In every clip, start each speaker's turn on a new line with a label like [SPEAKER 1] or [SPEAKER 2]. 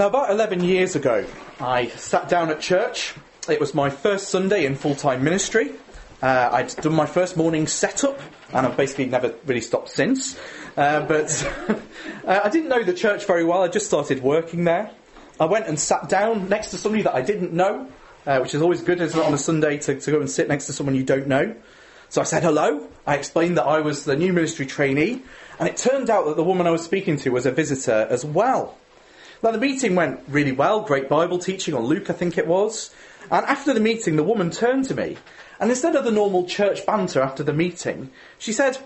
[SPEAKER 1] Now, about 11 years ago, I sat down at church. It was my first Sunday in full time ministry. Uh, I'd done my first morning setup, and I've basically never really stopped since. Uh, but uh, I didn't know the church very well, I just started working there. I went and sat down next to somebody that I didn't know, uh, which is always good, it, on a Sunday to, to go and sit next to someone you don't know. So I said hello. I explained that I was the new ministry trainee, and it turned out that the woman I was speaking to was a visitor as well. Now, the meeting went really well, great Bible teaching on Luke, I think it was. And after the meeting, the woman turned to me, and instead of the normal church banter after the meeting, she said,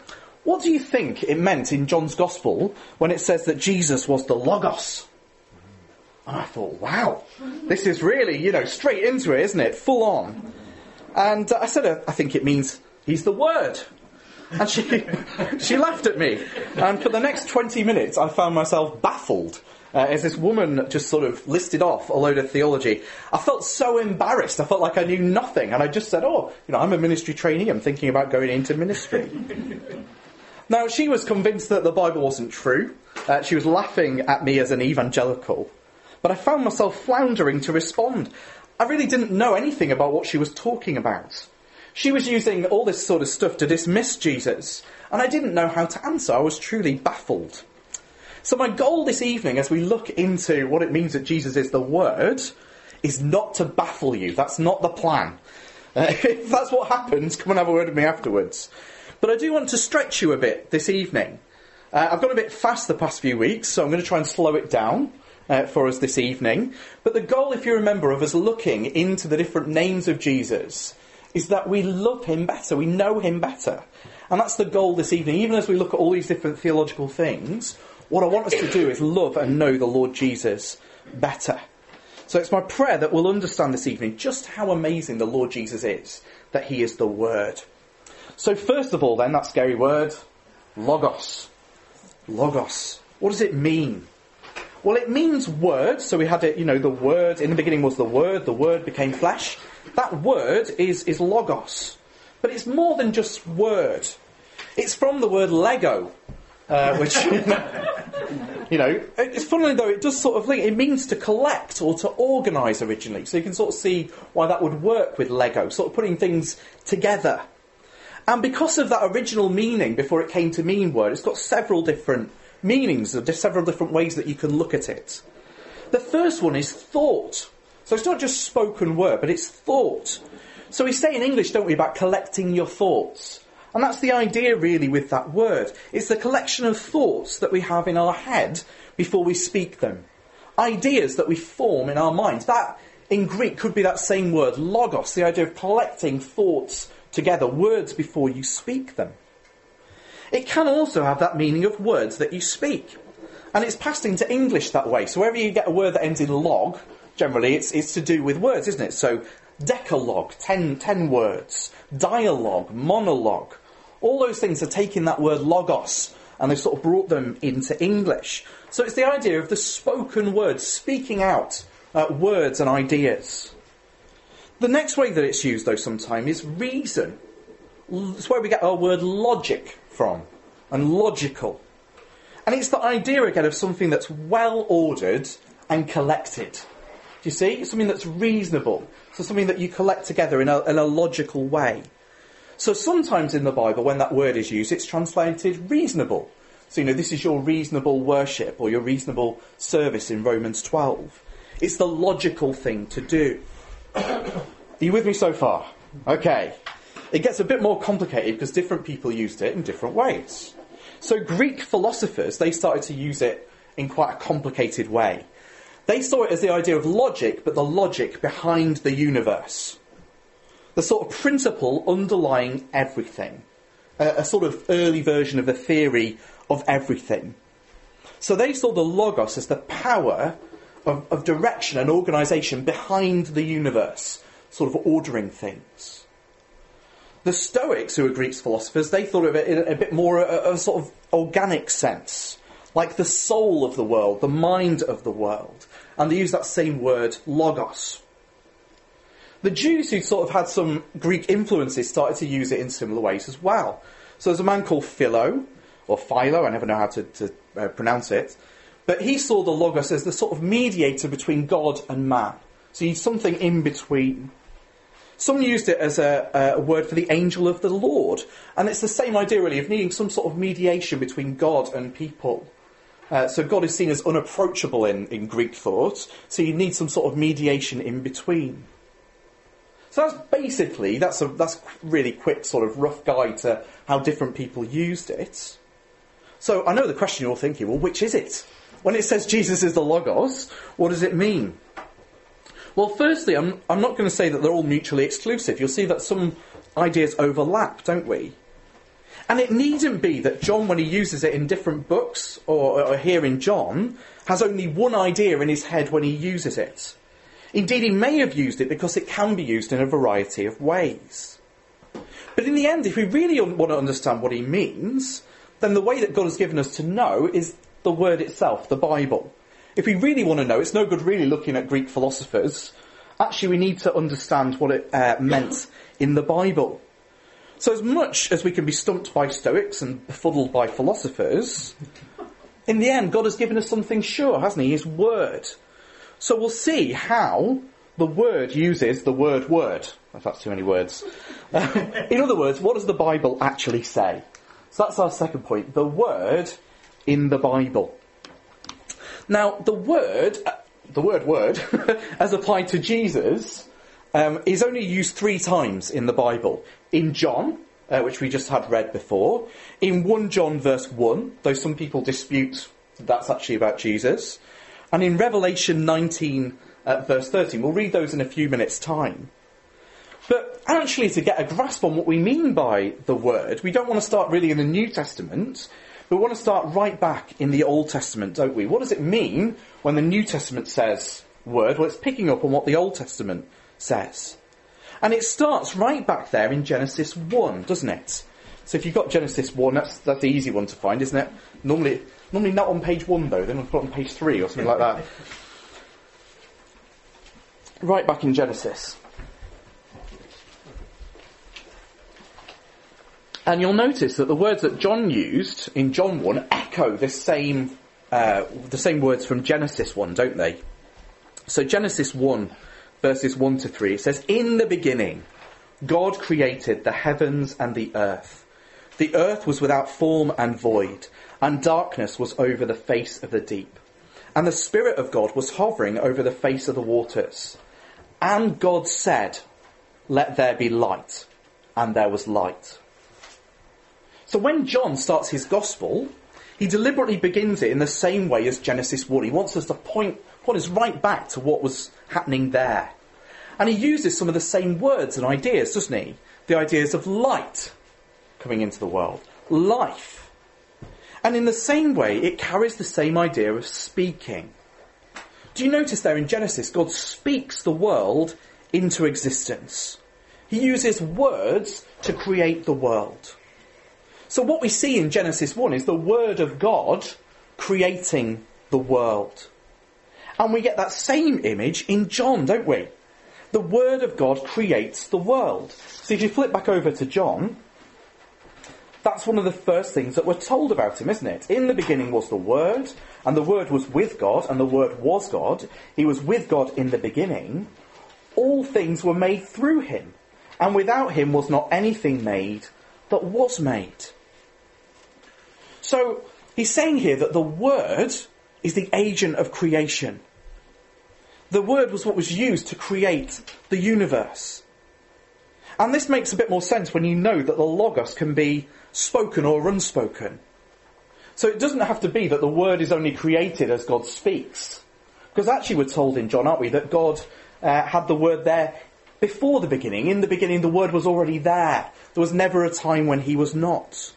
[SPEAKER 1] What do you think it meant in John's Gospel when it says that Jesus was the Logos? And I thought, wow, this is really, you know, straight into it, isn't it? Full on. And uh, I said, I think it means he's the Word. And she, she laughed at me. And for the next 20 minutes, I found myself baffled uh, as this woman just sort of listed off a load of theology. I felt so embarrassed. I felt like I knew nothing. And I just said, oh, you know, I'm a ministry trainee. I'm thinking about going into ministry. now, she was convinced that the Bible wasn't true. Uh, she was laughing at me as an evangelical. But I found myself floundering to respond. I really didn't know anything about what she was talking about. She was using all this sort of stuff to dismiss Jesus, and I didn't know how to answer. I was truly baffled. So, my goal this evening, as we look into what it means that Jesus is the Word, is not to baffle you. That's not the plan. Uh, if that's what happens, come and have a word with me afterwards. But I do want to stretch you a bit this evening. Uh, I've gone a bit fast the past few weeks, so I'm going to try and slow it down. Uh, for us this evening. But the goal, if you remember, of us looking into the different names of Jesus is that we love him better, we know him better. And that's the goal this evening. Even as we look at all these different theological things, what I want us to do is love and know the Lord Jesus better. So it's my prayer that we'll understand this evening just how amazing the Lord Jesus is, that he is the Word. So, first of all, then, that scary word, logos. Logos. What does it mean? Well, it means word. So we had it, you know, the word, in the beginning was the word, the word became flesh. That word is, is logos. But it's more than just word. It's from the word Lego, uh, which, you know, it's funny though, it does sort of link, it means to collect or to organise originally. So you can sort of see why that would work with Lego, sort of putting things together. And because of that original meaning, before it came to mean word, it's got several different meanings. There's several different ways that you can look at it. The first one is thought. So it's not just spoken word, but it's thought. So we say in English, don't we, about collecting your thoughts. And that's the idea really with that word. It's the collection of thoughts that we have in our head before we speak them. Ideas that we form in our minds. That, in Greek, could be that same word, logos, the idea of collecting thoughts together, words before you speak them. It can also have that meaning of words that you speak. And it's passed into English that way. So wherever you get a word that ends in log, generally it's, it's to do with words, isn't it? So decalogue, ten, ten words, dialogue, monologue, all those things are taking that word logos and they've sort of brought them into English. So it's the idea of the spoken word, speaking out uh, words and ideas. The next way that it's used, though, sometimes is reason. It's where we get our word logic from, and logical. And it's the idea again of something that's well ordered and collected. Do you see? Something that's reasonable. So something that you collect together in a, in a logical way. So sometimes in the Bible, when that word is used, it's translated reasonable. So, you know, this is your reasonable worship or your reasonable service in Romans 12. It's the logical thing to do. Are you with me so far? Okay. It gets a bit more complicated because different people used it in different ways. So Greek philosophers, they started to use it in quite a complicated way. They saw it as the idea of logic, but the logic behind the universe. The sort of principle underlying everything. A, a sort of early version of the theory of everything. So they saw the logos as the power of, of direction and organisation behind the universe, sort of ordering things. The Stoics, who were Greek philosophers, they thought of it in a bit more a, a sort of organic sense, like the soul of the world, the mind of the world. And they use that same word, logos. The Jews who sort of had some Greek influences started to use it in similar ways as well. So there's a man called Philo, or Philo, I never know how to, to uh, pronounce it, But he saw the Logos as the sort of mediator between God and man. So he's something in between. Some used it as a, a, word for the angel of the Lord. And it's the same idea, really, of needing some sort of mediation between God and people. Uh, so God is seen as unapproachable in, in Greek thought, so you need some sort of mediation in between. So that's basically, that's a that's really quick sort of rough guide to how different people used it. So I know the question you're all thinking, well, which is it? When it says Jesus is the Logos, what does it mean? Well, firstly, I'm, I'm not going to say that they're all mutually exclusive. You'll see that some ideas overlap, don't we? And it needn't be that John, when he uses it in different books, or, or, here in John, has only one idea in his head when he uses it. Indeed, he may have used it because it can be used in a variety of ways. But in the end, if we really want to understand what he means, then the way that God has given us to know is the word itself, the Bible. If we really want to know, it's no good really looking at Greek philosophers. Actually, we need to understand what it uh, meant in the Bible. So, as much as we can be stumped by Stoics and befuddled by philosophers, in the end, God has given us something sure, hasn't He? His Word. So, we'll see how the Word uses the word word, if that's too many words. in other words, what does the Bible actually say? So, that's our second point the Word in the Bible. Now, the word, uh, the word word, as applied to Jesus, um, is only used three times in the Bible. In John, uh, which we just had read before, in 1 John verse 1, though some people dispute that's actually about Jesus, and in Revelation 19 uh, verse 13. We'll read those in a few minutes' time. But actually, to get a grasp on what we mean by the word, we don't want to start really in the New Testament. We want to start right back in the Old Testament, don't we? What does it mean when the New Testament says word? Well, it's picking up on what the Old Testament says. And it starts right back there in Genesis 1, doesn't it? So if you've got Genesis 1, that's, that's the easy one to find, isn't it? Normally, normally not on page 1 though, then we'll put it on page 3 or something like that. Right back in Genesis. And you'll notice that the words that John used in John 1 echo the same, uh, the same words from Genesis 1, don't they? So Genesis 1, verses 1 to 3, it says, In the beginning, God created the heavens and the earth. The earth was without form and void, and darkness was over the face of the deep. And the Spirit of God was hovering over the face of the waters. And God said, Let there be light. And there was light. So when John starts his gospel, he deliberately begins it in the same way as Genesis 1. He wants us to point, point us right back to what was happening there. And he uses some of the same words and ideas, doesn't he? The ideas of light coming into the world, life. And in the same way, it carries the same idea of speaking. Do you notice there in Genesis, God speaks the world into existence? He uses words to create the world. So what we see in Genesis 1 is the Word of God creating the world. And we get that same image in John, don't we? The Word of God creates the world. So if you flip back over to John, that's one of the first things that we're told about him, isn't it? In the beginning was the Word, and the Word was with God, and the Word was God. He was with God in the beginning. All things were made through him, and without him was not anything made that was made. So he's saying here that the Word is the agent of creation. The Word was what was used to create the universe. And this makes a bit more sense when you know that the Logos can be spoken or unspoken. So it doesn't have to be that the Word is only created as God speaks. Because actually we're told in John, aren't we, that God uh, had the Word there before the beginning. In the beginning the Word was already there. There was never a time when He was not.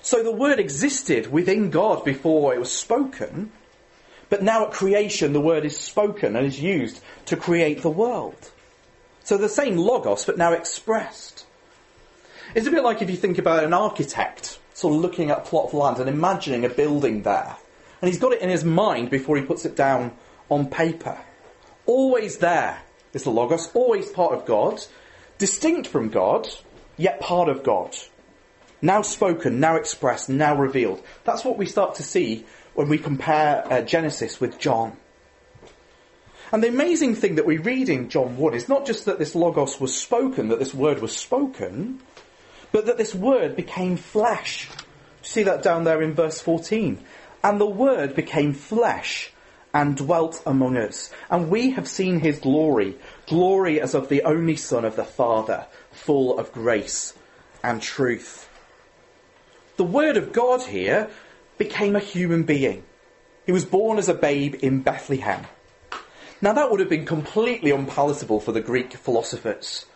[SPEAKER 1] So the word existed within God before it was spoken, but now at creation the word is spoken and is used to create the world. So the same logos, but now expressed. It's a bit like if you think about an architect sort of looking at a plot of land and imagining a building there. And he's got it in his mind before he puts it down on paper. Always there is the logos, always part of God, distinct from God, yet part of God now spoken, now expressed, now revealed. That's what we start to see when we compare uh, Genesis with John. And the amazing thing that we read in John 1 is not just that this Logos was spoken, that this word was spoken, but that this word became flesh. See that down there in verse 14. And the word became flesh and dwelt among us. And we have seen his glory, glory as of the only Son of the Father, full of grace and truth. The Word of God here became a human being. He was born as a babe in Bethlehem. Now that would have been completely unpalatable for the Greek philosophers.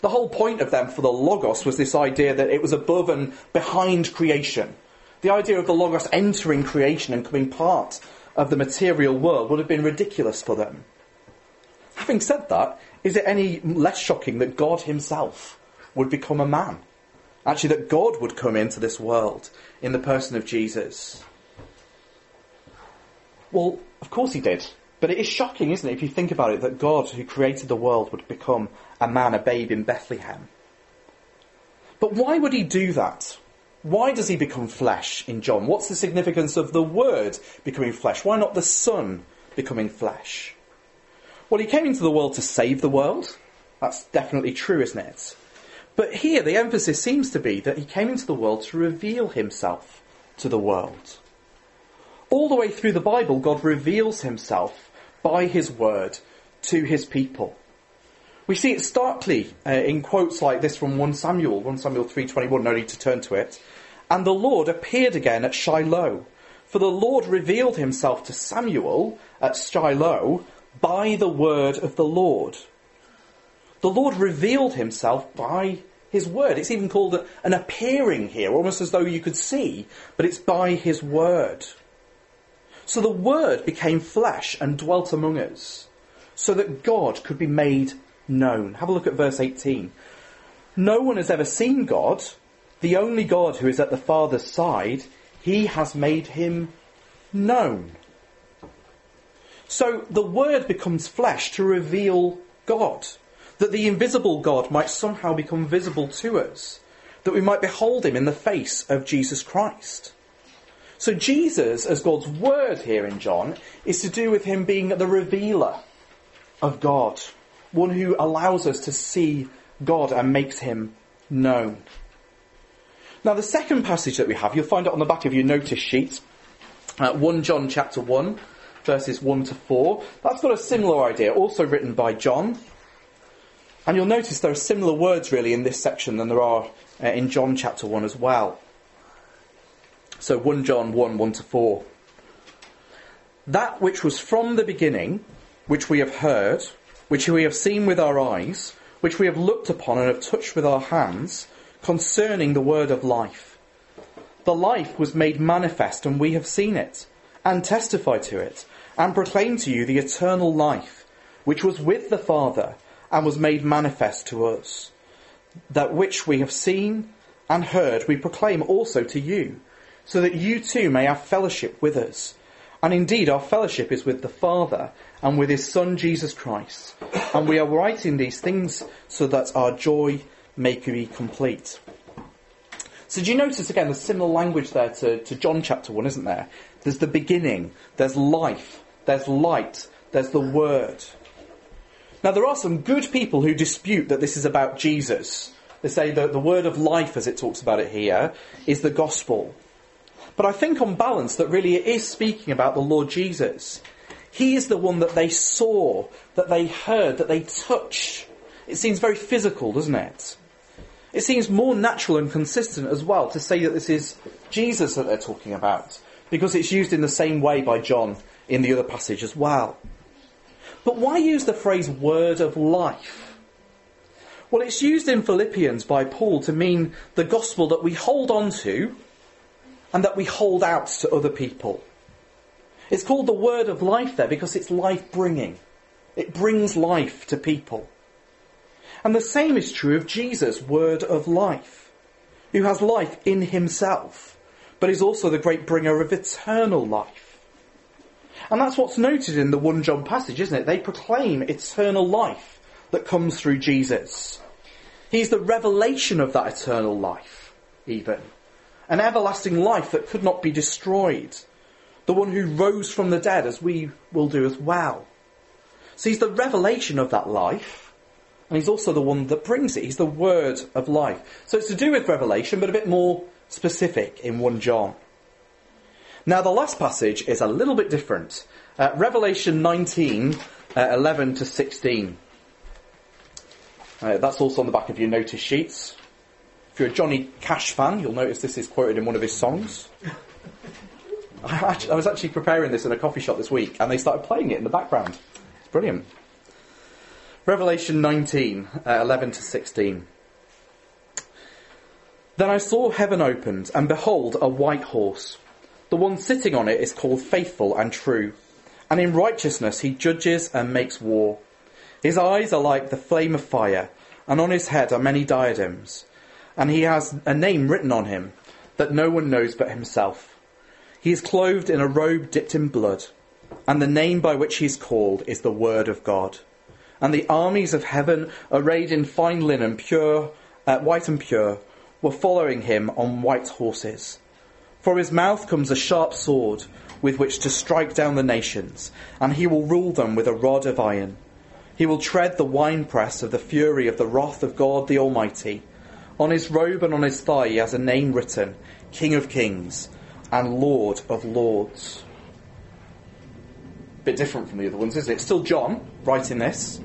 [SPEAKER 1] The whole point of them for the Logos was this idea that it was above and behind creation. The idea of the Logos entering creation and becoming part of the material world would have been ridiculous for them. Having said that, is it any less shocking that God himself would become a man? Actually, that God would come into this world in the person of Jesus. Well, of course he did. But it is shocking, isn't it, if you think about it, that God, who created the world, would become a man, a babe in Bethlehem. But why would he do that? Why does he become flesh in John? What's the significance of the Word becoming flesh? Why not the Son becoming flesh? Well, he came into the world to save the world. That's definitely true, isn't it? But here, the emphasis seems to be that he came into the world to reveal himself to the world. All the way through the Bible, God reveals himself by his word to his people. We see it starkly uh, in quotes like this from 1 Samuel, 1 Samuel 3.21, no need to turn to it. And the Lord appeared again at Shiloh. For the Lord revealed himself to Samuel at Shiloh by the word of the Lord. The Lord revealed himself by his word. It's even called an appearing here, almost as though you could see, but it's by his word. So the word became flesh and dwelt among us, so that God could be made known. Have a look at verse 18. No one has ever seen God, the only God who is at the Father's side, he has made him known. So the Word becomes flesh to reveal God, that the invisible God might somehow become visible to us, that we might behold him in the face of Jesus Christ. So Jesus, as God's Word here in John, is to do with him being the revealer of God one who allows us to see God and makes him known. Now, the second passage that we have, you'll find it on the back of your notice sheet, uh, 1 John chapter 1, verses 1 to 4. That's got a similar idea, also written by John. And you'll notice there are similar words really in this section than there are uh, in John chapter 1 as well. So 1 John 1, 1 to 4. That which was from the beginning, which we have heard, which we have seen with our eyes, which we have looked upon and have touched with our hands, concerning the word of life. The life was made manifest, and we have seen it, and testify to it, and proclaim to you the eternal life, which was with the Father, and was made manifest to us. That which we have seen and heard, we proclaim also to you, so that you too may have fellowship with us. And indeed, our fellowship is with the Father and with his Son Jesus Christ. And we are writing these things so that our joy may be complete. So do you notice again the similar language there to, to John chapter 1, isn't there? There's the beginning, there's life, there's light, there's the word. Now there are some good people who dispute that this is about Jesus. They say that the word of life, as it talks about it here, is the gospel. But I think on balance that really it is speaking about the Lord Jesus. He is the one that they saw, that they heard, that they touched. It seems very physical, doesn't it? It seems more natural and consistent as well to say that this is Jesus that they're talking about, because it's used in the same way by John in the other passage as well. But why use the phrase word of life? Well, it's used in Philippians by Paul to mean the gospel that we hold on to and that we hold out to other people. It's called the word of life there because it's life bringing. It brings life to people. And the same is true of Jesus, word of life, who has life in himself, but is also the great bringer of eternal life. And that's what's noted in the 1 John passage, isn't it? They proclaim eternal life that comes through Jesus. He's the revelation of that eternal life, even. An everlasting life that could not be destroyed the one who rose from the dead, as we will do as well. So he's the revelation of that life, and he's also the one that brings it. He's the word of life. So it's to do with revelation, but a bit more specific in 1 John. Now, the last passage is a little bit different. Uh, revelation 19, uh, 11 to 16. Uh, that's also on the back of your notice sheets. You're a Johnny Cash fan, you'll notice this is quoted in one of his songs. I, I was actually preparing this in a coffee shop this week, and they started playing it in the background. It's Brilliant. Revelation 19, uh, 11 to 16. Then I saw heaven opened, and behold, a white horse. The one sitting on it is called Faithful and True, and in righteousness he judges and makes war. His eyes are like the flame of fire, and on his head are many diadems, and he has a name written on him that no one knows but himself. He is clothed in a robe dipped in blood and the name by which he is called is the Word of God. And the armies of heaven, arrayed in fine linen, pure, uh, white and pure, were following him on white horses. From his mouth comes a sharp sword with which to strike down the nations, and he will rule them with a rod of iron. He will tread the winepress of the fury of the wrath of God the Almighty. On his robe and on his thigh he has a name written King of Kings and Lord of Lords bit different from the other ones, isn't it? Still John writing this.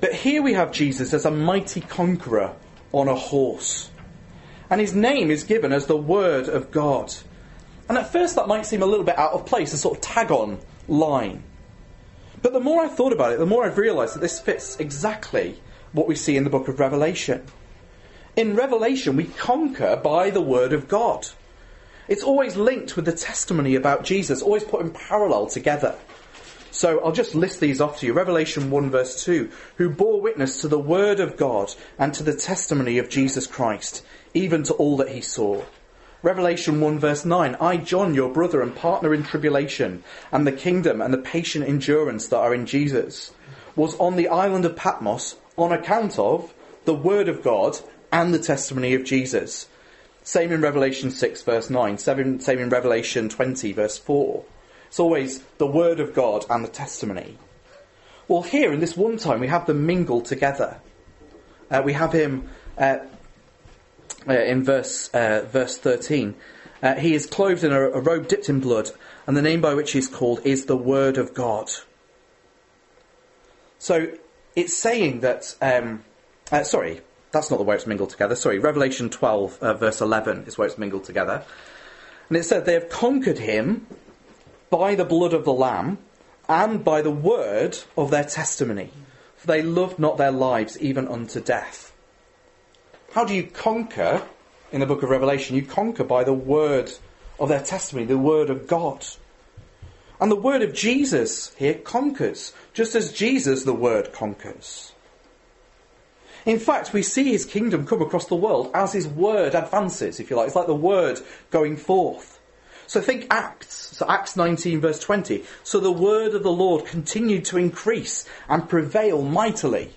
[SPEAKER 1] But here we have Jesus as a mighty conqueror on a horse. And his name is given as the Word of God. And at first that might seem a little bit out of place, a sort of tag on line. But the more I've thought about it, the more I've realised that this fits exactly what we see in the book of Revelation. In Revelation, we conquer by the Word of God. It's always linked with the testimony about Jesus, always put in parallel together. So I'll just list these off to you. Revelation 1 verse 2. Who bore witness to the word of God and to the testimony of Jesus Christ, even to all that he saw. Revelation 1 verse 9. I, John, your brother and partner in tribulation and the kingdom and the patient endurance that are in Jesus, was on the island of Patmos on account of the word of God and the testimony of Jesus. Same in Revelation 6 verse 9. Same in Revelation 20 verse 4. It's always the Word of God and the testimony. Well, here in this one time, we have them mingled together. Uh, we have him uh, uh, in verse uh, verse thirteen. Uh, he is clothed in a, a, robe dipped in blood, and the name by which he is called is the Word of God. So it's saying that. Um, uh, sorry, that's not the way it's mingled together. Sorry, Revelation twelve uh, verse eleven is where it's mingled together, and it said they have conquered him by the blood of the Lamb and by the word of their testimony. For they loved not their lives even unto death. How do you conquer in the book of Revelation? You conquer by the word of their testimony, the word of God. And the word of Jesus here conquers, just as Jesus, the word, conquers. In fact, we see his kingdom come across the world as his word advances, if you like. It's like the word going forth. So think Acts. So Acts 19 verse 20. So the word of the Lord continued to increase and prevail mightily.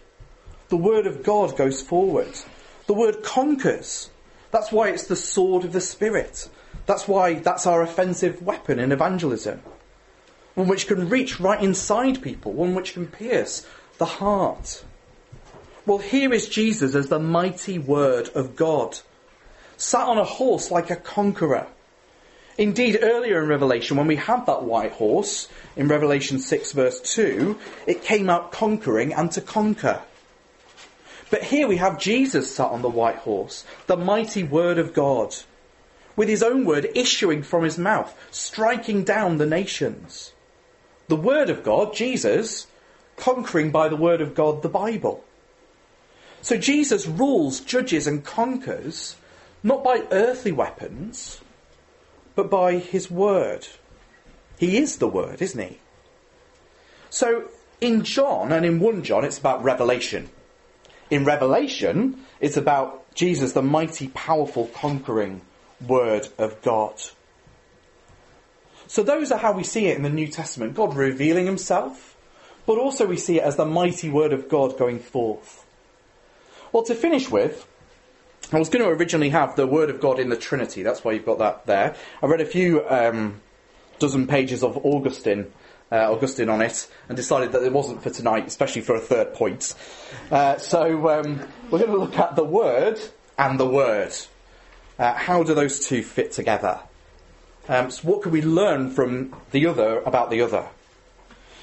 [SPEAKER 1] The word of God goes forward. The word conquers. That's why it's the sword of the Spirit. That's why that's our offensive weapon in evangelism. One which can reach right inside people, one which can pierce the heart. Well, here is Jesus as the mighty word of God, sat on a horse like a conqueror Indeed, earlier in Revelation, when we had that white horse, in Revelation 6 verse 2, it came out conquering and to conquer. But here we have Jesus sat on the white horse, the mighty word of God, with his own word issuing from his mouth, striking down the nations. The word of God, Jesus, conquering by the word of God, the Bible. So Jesus rules, judges, and conquers, not by earthly weapons, but by his word. He is the word, isn't he? So in John and in 1 John, it's about revelation. In Revelation, it's about Jesus, the mighty, powerful, conquering word of God. So those are how we see it in the New Testament God revealing himself, but also we see it as the mighty word of God going forth. Well, to finish with, I was going to originally have the Word of God in the Trinity. That's why you've got that there. I read a few um, dozen pages of Augustine, uh, Augustine on it, and decided that it wasn't for tonight, especially for a third point. Uh, so um, we're going to look at the Word and the Word. Uh, how do those two fit together? Um, so what can we learn from the other about the other?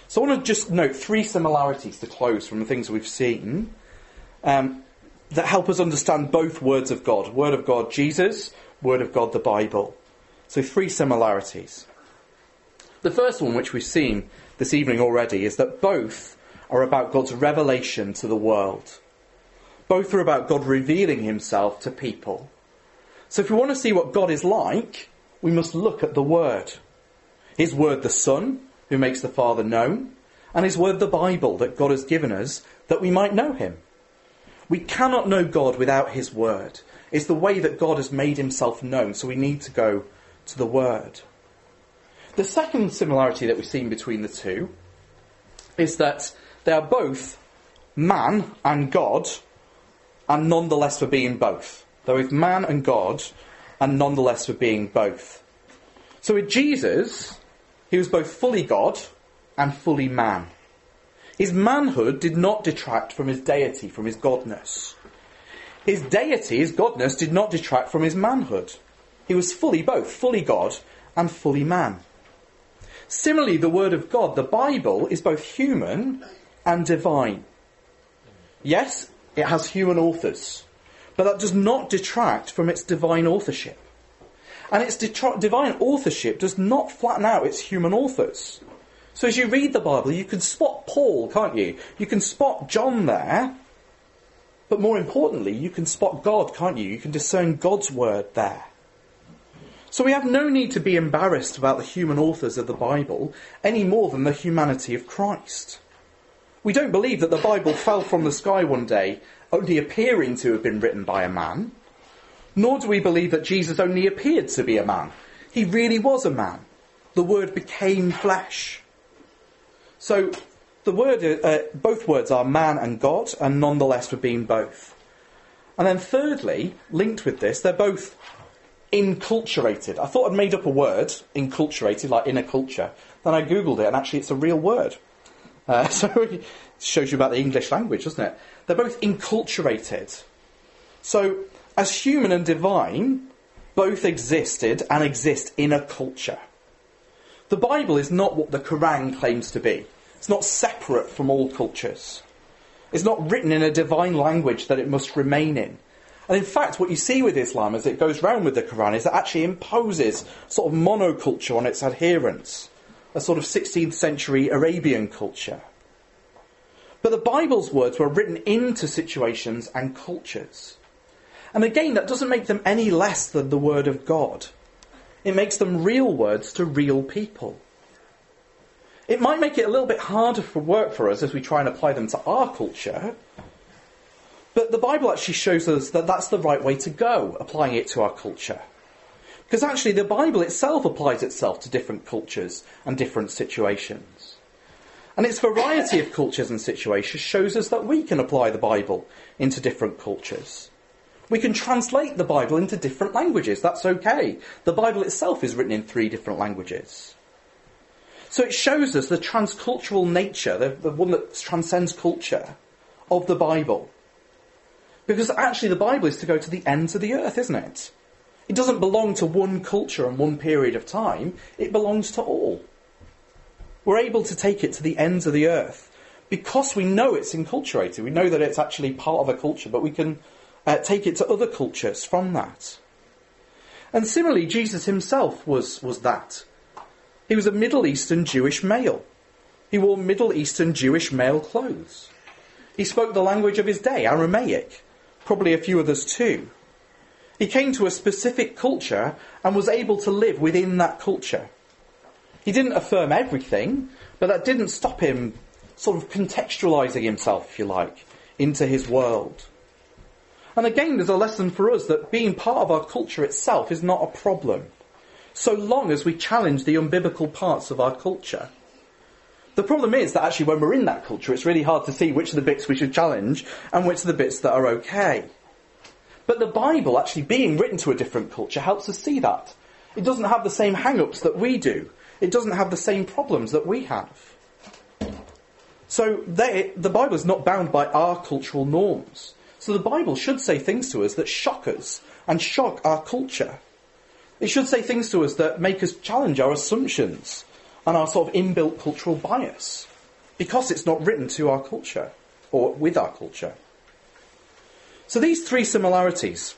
[SPEAKER 1] So I want to just note three similarities to close from the things we've seen um, that help us understand both words of God. Word of God, Jesus, Word of God, the Bible. So three similarities. The first one, which we've seen this evening already, is that both are about God's revelation to the world. Both are about God revealing himself to people. So if we want to see what God is like, we must look at the Word. His Word, the Son, who makes the Father known, and His Word, the Bible, that God has given us that we might know Him. We cannot know God without His Word. It's the way that God has made Himself known, so we need to go to the Word. The second similarity that we've seen between the two is that they are both man and God, and nonetheless for being both. They're both man and God, and nonetheless for being both. So with Jesus, he was both fully God and fully man. His manhood did not detract from his deity, from his godness. His deity, his godness, did not detract from his manhood. He was fully both, fully God and fully man. Similarly, the Word of God, the Bible, is both human and divine. Yes, it has human authors, but that does not detract from its divine authorship. And its divine authorship does not flatten out its human authors. So as you read the Bible, you can spot Paul, can't you? You can spot John there, but more importantly, you can spot God, can't you? You can discern God's word there. So we have no need to be embarrassed about the human authors of the Bible any more than the humanity of Christ. We don't believe that the Bible fell from the sky one day, only appearing to have been written by a man. Nor do we believe that Jesus only appeared to be a man. He really was a man. The Word became flesh. So, the word, uh, both words are man and God, and nonetheless for being both. And then thirdly, linked with this, they're both inculturated. I thought I'd made up a word, inculturated, like in a culture. Then I googled it, and actually it's a real word. Uh, so it shows you about the English language, doesn't it? They're both inculturated. So, as human and divine, both existed and exist in a culture. The Bible is not what the Quran claims to be. It's not separate from all cultures. It's not written in a divine language that it must remain in. And in fact, what you see with Islam as it goes round with the Quran is that it actually imposes sort of monoculture on its adherents, a sort of 16th century Arabian culture. But the Bible's words were written into situations and cultures. And again, that doesn't make them any less than the Word of God. It makes them real words to real people. It might make it a little bit harder for work for us as we try and apply them to our culture, but the Bible actually shows us that that's the right way to go, applying it to our culture. Because actually, the Bible itself applies itself to different cultures and different situations. And its variety of cultures and situations shows us that we can apply the Bible into different cultures. We can translate the Bible into different languages. That's okay. The Bible itself is written in three different languages. So it shows us the transcultural nature, the, the one that transcends culture, of the Bible. Because actually, the Bible is to go to the ends of the earth, isn't it? It doesn't belong to one culture and one period of time, it belongs to all. We're able to take it to the ends of the earth because we know it's enculturated. We know that it's actually part of a culture, but we can uh, take it to other cultures from that. And similarly, Jesus himself was, was that. He was a Middle Eastern Jewish male. He wore Middle Eastern Jewish male clothes. He spoke the language of his day, Aramaic probably a few others too. He came to a specific culture and was able to live within that culture. He didn't affirm everything, but that didn't stop him sort of contextualizing himself, if you like, into his world. And again, there's a lesson for us that being part of our culture itself is not a problem, so long as we challenge the unbiblical parts of our culture. The problem is that actually when we're in that culture, it's really hard to see which of the bits we should challenge and which of the bits that are okay. But the Bible actually being written to a different culture helps us see that. It doesn't have the same hang-ups that we do. It doesn't have the same problems that we have. So they, the Bible is not bound by our cultural norms. So the Bible should say things to us that shock us and shock our culture. It should say things to us that make us challenge our assumptions and our sort of inbuilt cultural bias because it's not written to our culture or with our culture. So these three similarities,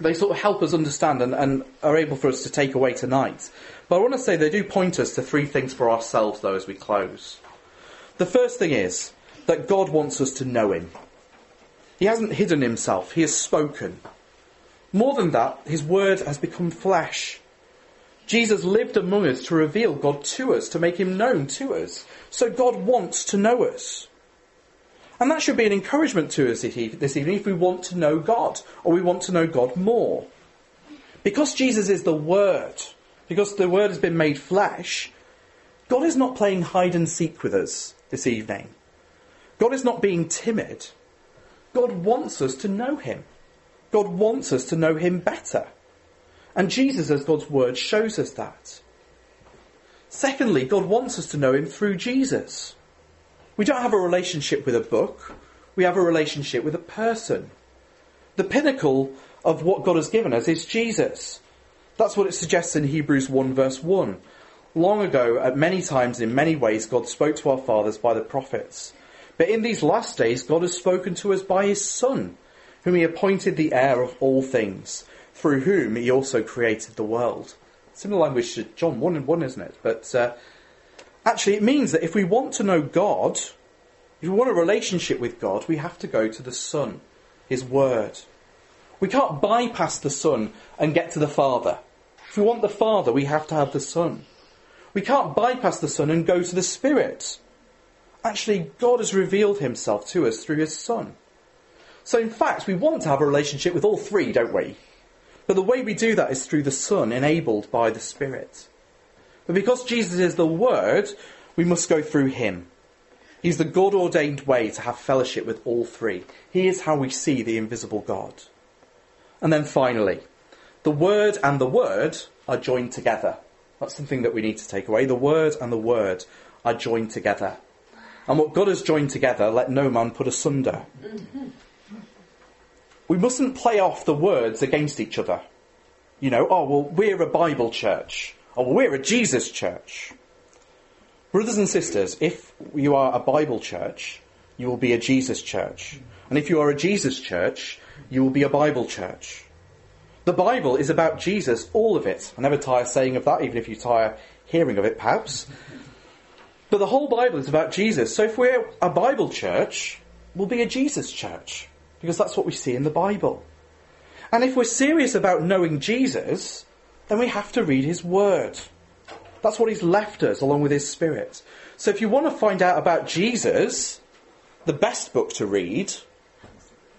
[SPEAKER 1] they sort of help us understand and, and are able for us to take away tonight. But I want to say they do point us to three things for ourselves though as we close. The first thing is that God wants us to know Him. He hasn't hidden Himself, He has spoken. More than that, His Word has become flesh. Jesus lived among us to reveal God to us, to make Him known to us. So God wants to know us. And that should be an encouragement to us this evening if we want to know God, or we want to know God more. Because Jesus is the Word, because the Word has been made flesh, God is not playing hide and seek with us this evening. God is not being timid. God wants us to know Him. God wants us to know Him better. And Jesus, as God's Word, shows us that. Secondly, God wants us to know Him through Jesus. We don't have a relationship with a book, we have a relationship with a person. The pinnacle of what God has given us is Jesus. That's what it suggests in Hebrews 1 verse 1. Long ago, at many times, in many ways, God spoke to our fathers by the prophets. But in these last days, God has spoken to us by His Son whom he appointed the heir of all things, through whom he also created the world. Similar language to John 1 and 1, isn't it? But uh, actually, it means that if we want to know God, if we want a relationship with God, we have to go to the Son, His Word. We can't bypass the Son and get to the Father. If we want the Father, we have to have the Son. We can't bypass the Son and go to the Spirit. Actually, God has revealed Himself to us through His Son. So in fact, we want to have a relationship with all three, don't we? But the way we do that is through the Son, enabled by the Spirit. But because Jesus is the Word, we must go through Him. He's the God ordained way to have fellowship with all three. He is how we see the invisible God. And then finally, the Word and the Word are joined together. That's something that we need to take away. The Word and the Word are joined together. And what God has joined together, let no man put asunder. Mm-hmm we mustn't play off the words against each other. You know, oh, well, we're a Bible church. Oh, well, we're a Jesus church. Brothers and sisters, if you are a Bible church, you will be a Jesus church. And if you are a Jesus church, you will be a Bible church. The Bible is about Jesus, all of it. I never tire saying of that, even if you tire hearing of it, perhaps. But the whole Bible is about Jesus. So if we're a Bible church, we'll be a Jesus church because that's what we see in the Bible. And if we're serious about knowing Jesus, then we have to read his word. That's what he's left us along with his spirit. So if you want to find out about Jesus, the best book to read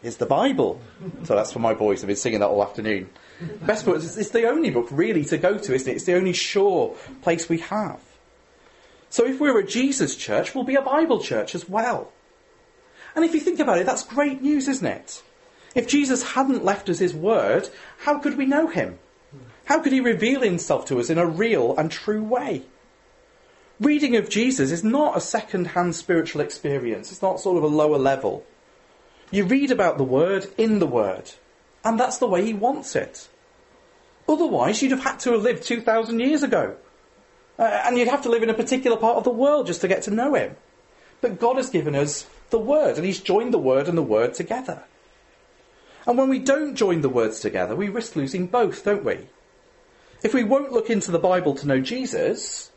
[SPEAKER 1] is the Bible. So that's for my boys. I've been singing that all afternoon. Best book. It's the only book really to go to, isn't it? It's the only sure place we have. So if we're a Jesus church, we'll be a Bible church as well. And if you think about it, that's great news, isn't it? If Jesus hadn't left us his word, how could we know him? How could he reveal himself to us in a real and true way? Reading of Jesus is not a second hand spiritual experience. It's not sort of a lower level. You read about the word in the word, and that's the way he wants it. Otherwise, you'd have had to have lived 2,000 years ago. Uh, and you'd have to live in a particular part of the world just to get to know him. But God has given us the Word, and He's joined the Word and the Word together. And when we don't join the words together, we risk losing both, don't we? If we won't look into the Bible to know Jesus,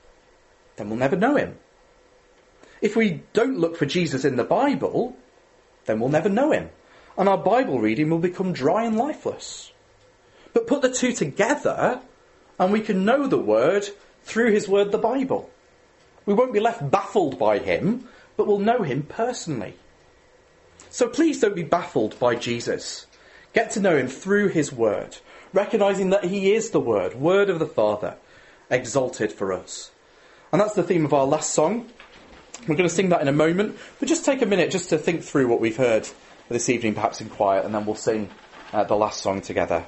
[SPEAKER 1] then we'll never know Him. If we don't look for Jesus in the Bible, then we'll never know Him. And our Bible reading will become dry and lifeless. But put the two together, and we can know the Word through His Word, the Bible. We won't be left baffled by Him, but will know him personally. So please don't be baffled by Jesus. Get to know him through his word, recognizing that he is the word, word of the Father, exalted for us. And that's the theme of our last song. We're going to sing that in a moment, but just take a minute just to think through what we've heard this evening, perhaps in quiet, and then we'll sing uh, the last song together.